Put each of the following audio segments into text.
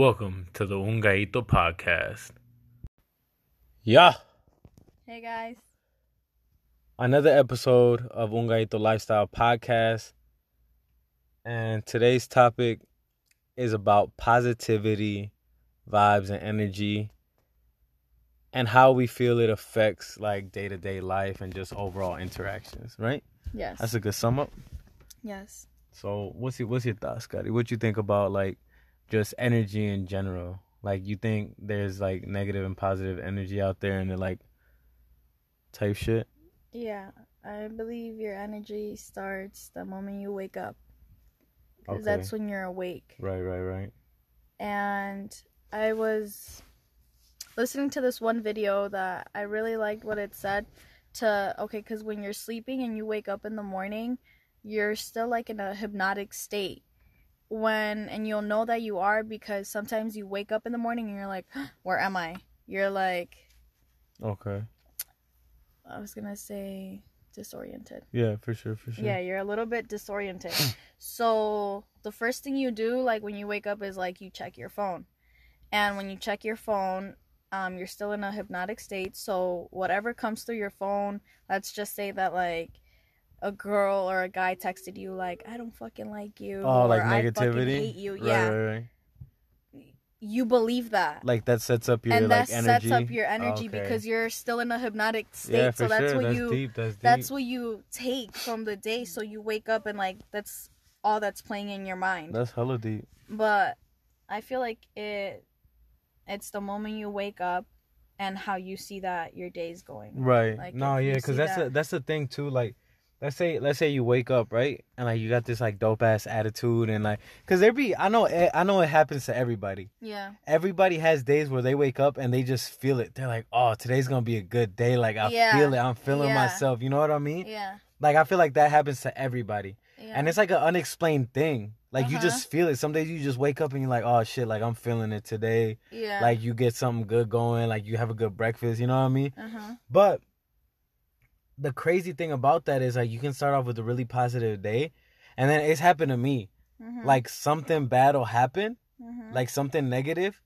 Welcome to the Ungaito podcast. Yeah, Hey guys. another episode of Ungaito Lifestyle Podcast. And today's topic is about positivity, vibes, and energy, and how we feel it affects like day to day life and just overall interactions, right? Yes. That's a good sum up. yes. So, what's your what's your thoughts, Scotty? What you think about like just energy in general? Like, you think there's like negative and positive energy out there, and they're like type shit. Yeah. I believe your energy starts the moment you wake up. Because Okay. that's when you're awake. Right, right, right. And I was listening to this one video that I really liked what it said to okay, because when you're sleeping and you wake up in the morning, you're still like in a hypnotic state. When and you'll know that you are because sometimes you wake up in the morning and you're like, where am I? You're like Okay. I was gonna say disoriented. Yeah, for sure, for sure. Yeah, you're a little bit disoriented. so the first thing you do, like when you wake up, is like you check your phone, and when you check your phone, um, you're still in a hypnotic state. So whatever comes through your phone, let's just say that like a girl or a guy texted you like I don't fucking like you. Oh, like or, "I negativity. hate you. Right, yeah, right, right. you believe that. Like that sets up your and like that energy. sets up your energy Okay. because you're still in a hypnotic state. yeah, so that's sure. what that's you deep. That's deep. that's what you take from the day so you wake up and like that's all that's playing in your mind That's hella deep. but i feel like it it's the moment you wake up and how you see that your day's going Right. Like, no, yeah, because that's that- that's the thing too. Like, let's say let's say you wake up right, and like you got this like dope ass attitude, and like, cause there be I know eh, I know it happens to everybody. yeah Everybody has days where they wake up and they just feel it. They're like, oh, today's gonna be a good day. Like I Yeah. feel it. I'm feeling Yeah. myself. You know what I mean? yeah Like I feel like that happens to everybody. yeah and it's like an unexplained thing. Like you Uh-huh. just feel it. Some days you just wake up and you're like, oh shit, like I'm feeling it today. yeah Like you get something good going. Like you have a good breakfast. You know what I mean? uh-huh But the crazy thing about that is like you can start off with a really positive day, and then it's happened to me. Mhm. Like something bad will happen, Mhm. like something negative,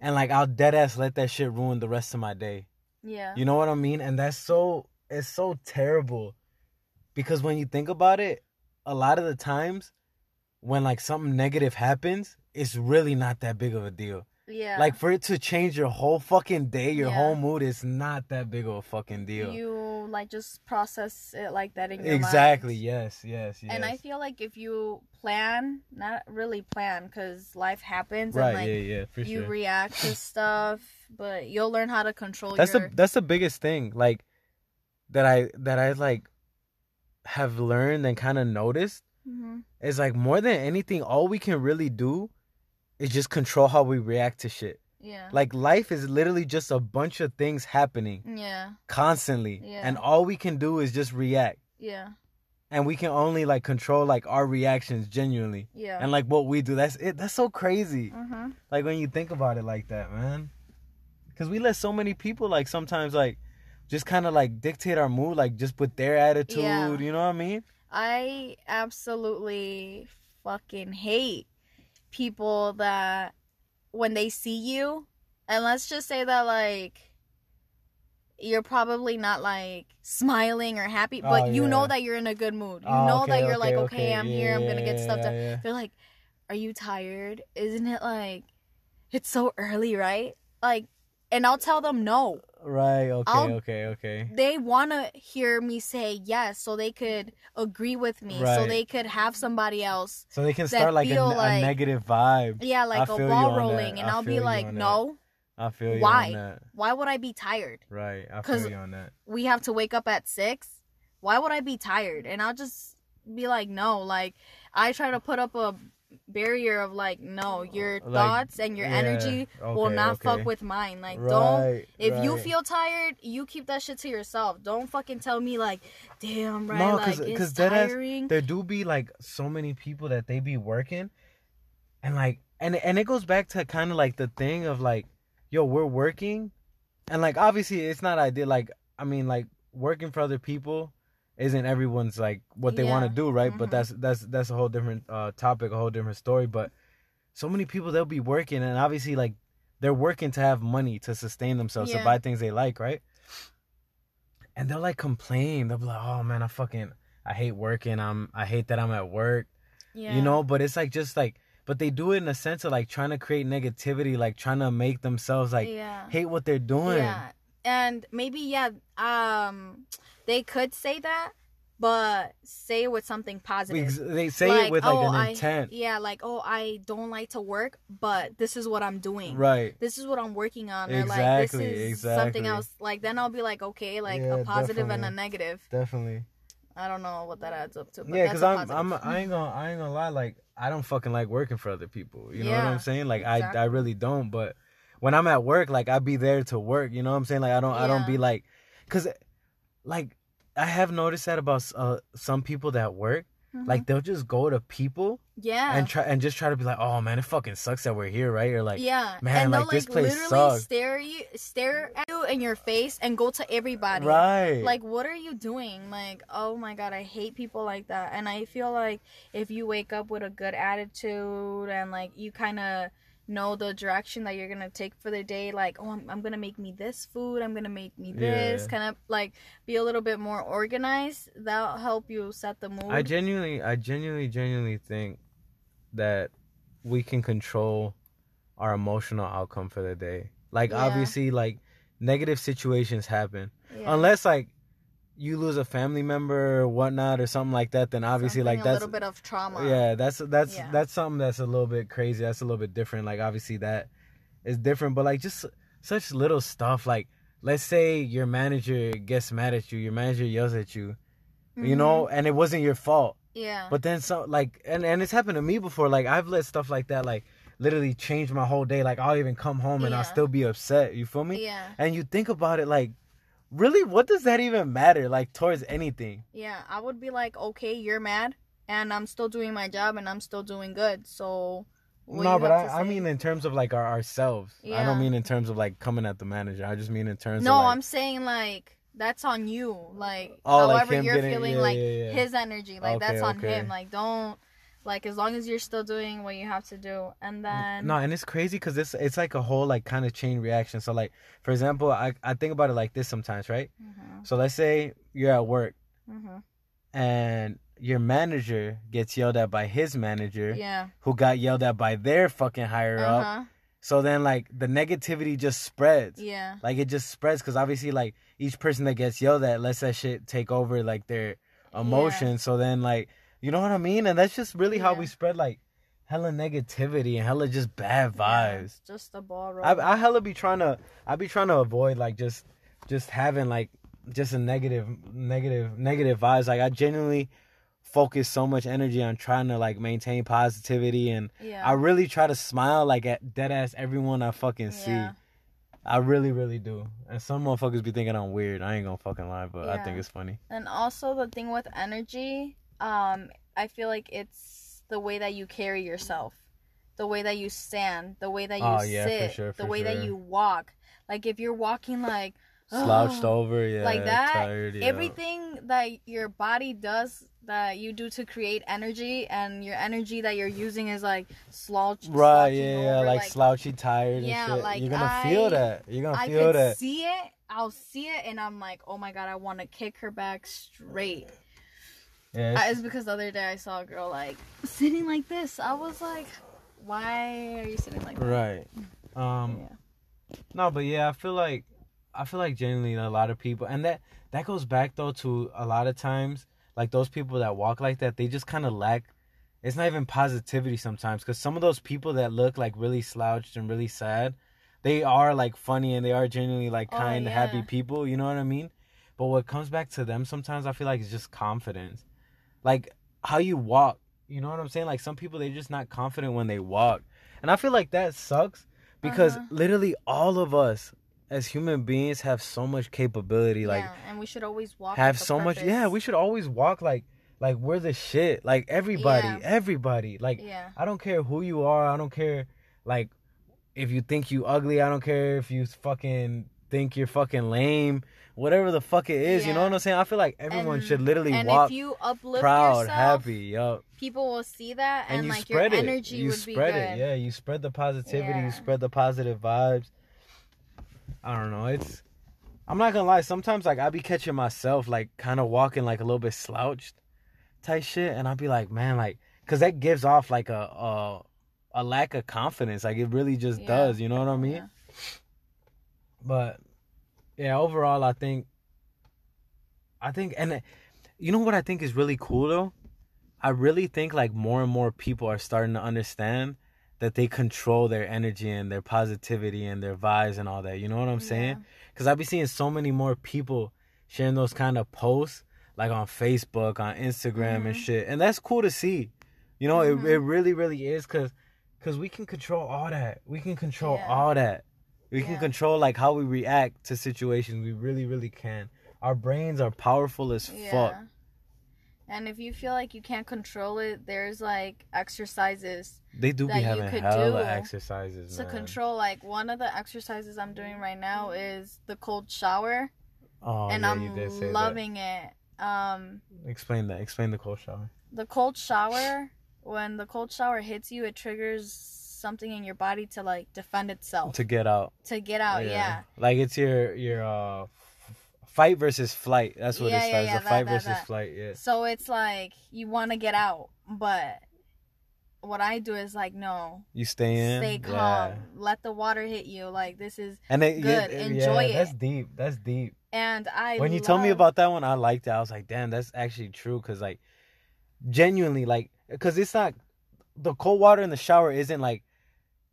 and like I'll dead ass let that shit ruin the rest of my day. yeah You know what I mean? And that's so it's so terrible. Because when you think about it, a lot of the times when like something negative happens, it's really not that big of a deal. yeah Like for it to change your whole fucking day, your Yeah. whole mood, it's not that big of a fucking deal. you like just process it like that in your exactly. mind. Yes, yes, yes. And I feel like if you plan, not really plan, because life happens right, and like yeah, yeah, for you sure. react to stuff, but you'll learn how to control that's your. the that's the biggest thing like that I that I like have learned and kind of noticed Mhm. is like more than anything, all we can really do is just control how we react to shit. Yeah. Like life is literally just a bunch of things happening yeah. constantly, Yeah. and all we can do is just react, Yeah. and we can only like control like our reactions genuinely, Yeah. and like what we do. That's it. That's so crazy. Mhm. Like when you think about it like that, man. Because we let so many people like sometimes like just kind of like dictate our mood, like just with their attitude. Yeah. You know what I mean? I absolutely fucking hate people that when they see you, and let's just say that like you're probably not like smiling or happy, but Oh, you know that you're in a good mood. You Oh, know okay, that you're like, okay, okay, okay. I'm here, I'm gonna get Yeah, stuff done. yeah, yeah. They're like, Are you tired? Isn't it like it's so early, right? Like and I'll tell them no. Right. Okay. I'll- okay. Okay. They wanna hear me say yes so they could agree with me. right. So they could have somebody else So they can start like a, feel a negative vibe. Yeah, like a feel ball rolling, and I I'll be like, no, I feel you Why? on that. why would I be tired? Right. I feel you on that. We have to wake up at six. Why would I be tired? And I'll just be like, no. Like I try to put up a barrier of like, no, your Like, thoughts and your yeah, energy will not okay. fuck with mine. Like, don't. Right, If you feel tired, you keep that shit to yourself. Don't fucking tell me like, damn, right? No, like 'cause- it's 'cause tiring. there do be like so many people that they be working and like and and it goes back to kind of like the thing of like yo we're working and like obviously it's not ideal like i mean like working for other people isn't everyone's like what they want to do right but Mhm. that's that's that's a whole different uh topic a whole different story but so many people they'll be working and obviously like they're working to have money to sustain themselves to buy things they like, right? And they'll like complain. They'll be like, "Oh man, I fucking I hate working. I'm I hate that I'm at work." Yeah. You know, but it's like just like but they do it in a sense of like trying to create negativity, like trying to make themselves like yeah. hate what they're doing. Yeah. And maybe yeah, um they could say that, but say it with something positive. They say Like, it with like oh, an I- intent. Yeah, like, oh, I don't like to work, but this is what I'm doing. Right. This is what I'm working on. Or like this Exactly, is exactly. something else. Like then I'll be like, okay, like Yeah, a positive and a negative. Definitely. I don't know what that adds up to. But yeah, because I'm, I'm, I ain't gonna, I ain't gonna lie. Like, I don't fucking like working for other people. You know what I'm saying? Like, I, I really don't. But when I'm at work, like, I be there to work. You know what I'm saying? Like, I don't, I don't be like, cause, like, I have noticed that about uh, some people that work. Like, they'll just go to people Mm-hmm. yeah, and try and just try to be like, oh man, it fucking sucks that we're here, right? Or like, yeah, man, and like, they'll this place literally sucks. stare you, stare at you in your face, and go to everybody. right? Like, what are you doing? Like, oh my god, I hate people like that. And I feel like if you wake up with a good attitude and like you kind of know the direction that you're gonna take for the day, like, oh, I'm, I'm gonna make me this food, I'm gonna make me this, Yeah. kind of like be a little bit more organized. That'll help you set the mood. I genuinely, I genuinely, genuinely think that we can control our emotional outcome for the day. Like Yeah. obviously, like negative situations happen Yeah. unless like you lose a family member or whatnot or something like that. Then obviously, Something like that's a little bit of trauma. yeah, that's that's Yeah. that's something that's a little bit crazy. That's a little bit different. Like obviously that is different, but like just such little stuff. Like let's say your manager gets mad at you, your manager yells at you, you Mhm. know, and it wasn't your fault. Yeah. But then so like and and it's happened to me before. Like I've let stuff like that like literally change my whole day. Like I'll even come home and I'll still be upset. You feel me? yeah. And you think about it like, really, what does that even matter? Like towards anything? Yeah, I would be like, okay, you're mad, and I'm still doing my job, and I'm still doing good. So. no, but I, I mean in terms of like our ourselves. I don't mean in terms of like coming at the manager. I just mean in terms No, of like, I'm saying like that's on you. Like Oh, however him you're getting- feeling, yeah, like yeah, yeah. his energy, like that's on okay. him. Like don't, like as long as you're still doing what you have to do, and then No, and it's crazy because it's it's like a whole like kind of chain reaction. So like for example, I I think about it like this sometimes, right? Mhm, So let's say you're at work mhm. and your manager gets yelled at by his manager, yeah, who got yelled at by their fucking higher uh up. So then like the negativity just spreads. yeah, Like it just spreads because obviously like each person that gets yelled at lets that shit take over like their emotions. So then like you know what I mean? And that's just really how we spread like hella negativity and hella just bad Yeah, vibes. just the ball I. I hella be trying to I be trying to avoid like just just having like just a negative negative negative vibes. Like I genuinely focus so much energy on trying to like maintain positivity and yeah, I really try to smile like at dead ass everyone I fucking see. I really, really do. And some motherfuckers be thinking I'm weird. I ain't gonna fucking lie, but I think it's funny. And also the thing with energy, um, I feel like it's the way that you carry yourself, the way that you stand, the way that you Oh, yeah, sit, sure, the way that you walk. Like if you're walking like Slouched "Ugh," over, yeah. like that, Tired, yeah. everything that your body does that you do to create energy and your energy that you're using is like slouch Right, yeah, yeah, over, like, slouchy, tired Yeah, and shit. like, You're gonna I- feel that. You're gonna I feel that. see it. I'll see it, and I'm like, oh my god, I want to kick her back straight. Yeah, Uh, it's- It's because the other day I saw a girl like sitting like this. I was like, why are you sitting like that? right. Um, Yeah. no, but yeah, I feel like, I feel like genuinely a lot of people, and that that goes back though to a lot of times, like those people that walk like that, they just kind of lack. It's not even positivity sometimes, because some of those people that look like really slouched and really sad, they are like funny and they are genuinely like Oh, kind, happy people. You know what I mean? But what comes back to them sometimes, I feel like is just confidence, like how you walk. You know what I'm saying? Like some people, they're just not confident when they walk, and I feel like that sucks because Uh-huh. literally all of us as human beings have so much capability. Like and we should always walk. have so much. Yeah, we should always walk like like we're the shit. Like everybody, Yeah. everybody. Like Yeah, I don't care who you are. I don't care like if you think you ugly. I don't care if you fucking think you're fucking lame, whatever the fuck it is. You know what I'm saying? I feel like everyone And- should literally and walk if you uplift proud, yourself, happy, yup. people will see that and, And, you like spread your it. energy You would spread be it. Yeah, you spread the positivity. Yeah. You spread the positive vibes. I don't know. It's. I'm not gonna lie. Sometimes like I be catching myself like kind of walking like a little bit slouched, type shit, and I'll be like, man, like, cause that gives off like a a, a lack of confidence. Like it really just Yeah. does. You know what I mean? But yeah, overall, I think, I think, and you know what I think is really cool though. I really think like more and more people are starting to understand that they control their energy and their positivity and their vibes and all that. You know what I'm saying? Because I be seeing so many more people sharing those kind of posts like on Facebook, on Instagram and Mhm. shit, and that's cool to see. You know, Mhm. it it really really is because because we can control all that. We can control Yeah. all that. We can Yeah. control like how we react to situations. We really really can. Our brains are powerful as Yeah. fuck. And if you feel like you can't control it, there's like exercises They do be that you having could do exercises, to man. control. Like one of the exercises I'm doing right now is the cold shower, Oh, and yeah, I'm say that. loving it. Um, Explain that. Explain the cold shower. the cold shower, when the cold shower hits you, it triggers something in your body to like defend itself To get out. to get out. Yeah. Like it's your your uh fight versus flight. That's what Yeah, it yeah, starts. yeah, the that- fight that- versus that. flight. Yeah. So it's like you want to get out, but what I do is like no, You stay in. stay calm, Yeah. let the water hit you. Like this is, And it, Good, yeah, enjoy yeah, That's deep. That's deep. and I. when you told me about that one, I liked it. I was like, damn, that's actually true. Cause like, genuinely, like, cause it's not the cold water in the shower isn't like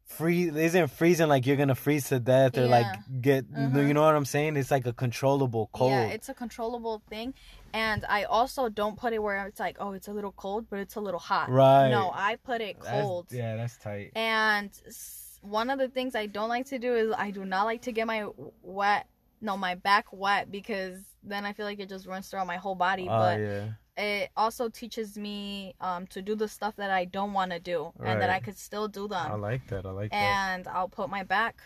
free isn't freezing like you're gonna freeze to death or Yeah. like get Mhm. you know what I'm saying? It's like a controllable cold. Yeah, it's a controllable thing, and I also don't put it where it's like, oh, it's a little cold, but it's a little hot. right. No, I put it That's- cold. yeah, that's tight. And one of the things I don't like to do is I do not like to get my wet, no, my back wet because then I feel like it just runs throughout my whole body. Oh but yeah. It also teaches me um, to do the stuff that I don't want to do and that I could still do them. I like that. I like that. And I'll put my back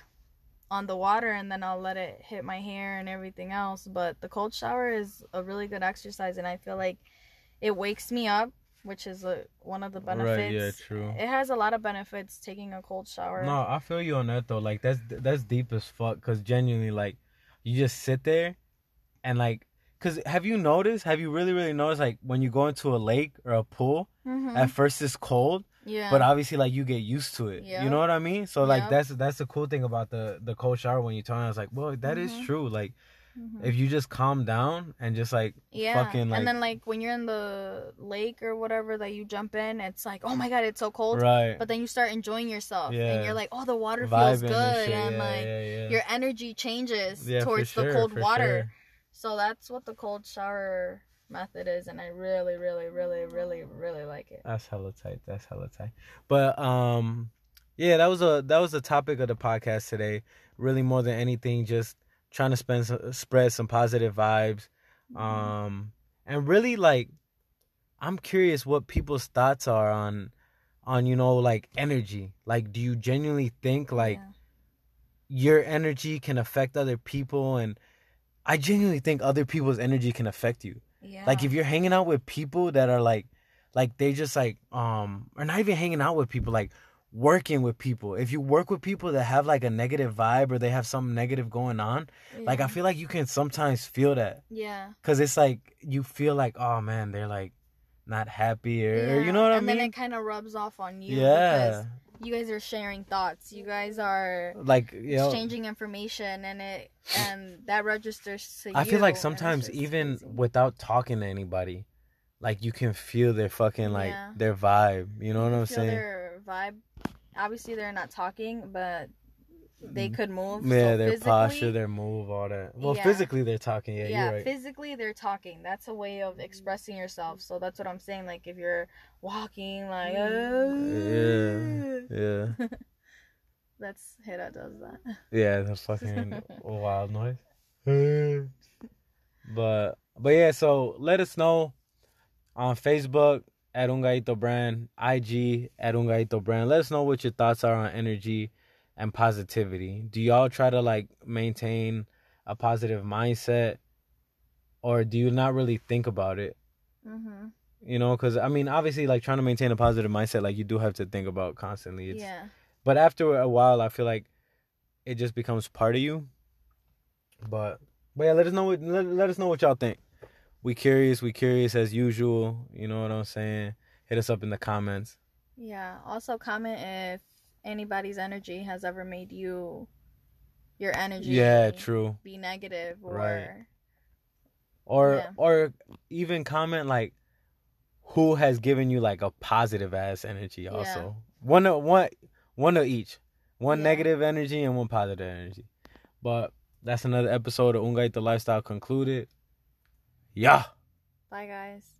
on the water and then I'll let it hit my hair and everything else. But the cold shower is a really good exercise and I feel like it wakes me up, which is a, one of the benefits. Right, yeah, true. It has a lot of benefits taking a cold shower. No, I feel you on that though. Like that's that's deep as fuck. Cause genuinely, like, you just sit there, and like, cause have you noticed? Have you really really noticed? Like when you go into a lake or a pool, Mhm. at first it's cold, yeah. but obviously like you get used to it. You know what I mean? So like Yep. that's that's the cool thing about the the cold shower when you tell me. I was like, well, that is Mhm. true. Like Mhm. if you just calm down and just like yeah. fucking, like- and then like when you're in the lake or whatever that you jump in, it's like, oh my god, it's so cold. right But then you start enjoying yourself, Yeah. and you're like, oh, the water vibing feels good, and shit. and yeah, like yeah, your energy changes towards sure, the cold water. sure. So that's what the cold shower method is, and I really, really, really, really, really like it. That's hella tight. That's hella tight. But um, yeah, that was a that was the topic of the podcast today. Really, more than anything, just trying to spend spread some positive vibes. Mm-hmm. Um, and really like, I'm curious what people's thoughts are on, on you know like energy. Like, do you genuinely think like Yeah. your energy can affect other people and I genuinely think other people's energy can affect you. yeah, Like if you're hanging out with people that are like like they just like um or not even hanging out with people like working with people. If you work with people that have like a negative vibe or they have something negative going on, like I feel like you can sometimes feel that yeah, cuz it's like you feel like oh man, they're like not happy or, or you know what and I mean? And then it kind of rubs off on you. yeah. You guys are sharing thoughts. You guys are Like you know exchanging information, and it and that registers to you. I feel like sometimes even without talking to anybody, like you can feel their fucking like Yeah. their vibe. You know what I'm feel saying? their vibe. Obviously, they're not talking, but they could move. Mm. Yeah, so their posture, their move, all that. Well, Yeah. physically they're talking. Yeah, yeah, you're right. physically they're talking. That's a way of expressing yourself. So that's what I'm saying. Like if you're walking, like Yeah. yeah, that's Hera does that. yeah, the fucking wild noise. but but yeah, so let us know on Facebook at Ungaito Brand, IG at Ungaito Brand. Let us know what your thoughts are on energy and positivity. Do y'all try to like maintain a positive mindset or do you not really think about it? Mhm. You know, cuz I mean, obviously like trying to maintain a positive mindset like you do have to think about constantly. It's, Yeah. But after a while, I feel like it just becomes part of you. But but yeah, let us know what let, let us know what y'all think. We curious, we curious as usual. You know what I'm saying? Hit us up in the comments. Yeah. Also comment if anybody's energy has ever made you your energy Yeah, true. be negative or Right. Or Yeah. or even comment like who has given you like a positive ass energy Yeah. also. One of one one of each. One Yeah. negative energy and one positive energy. But that's another episode of Ungaito Lifestyle concluded. Yeah. Bye guys.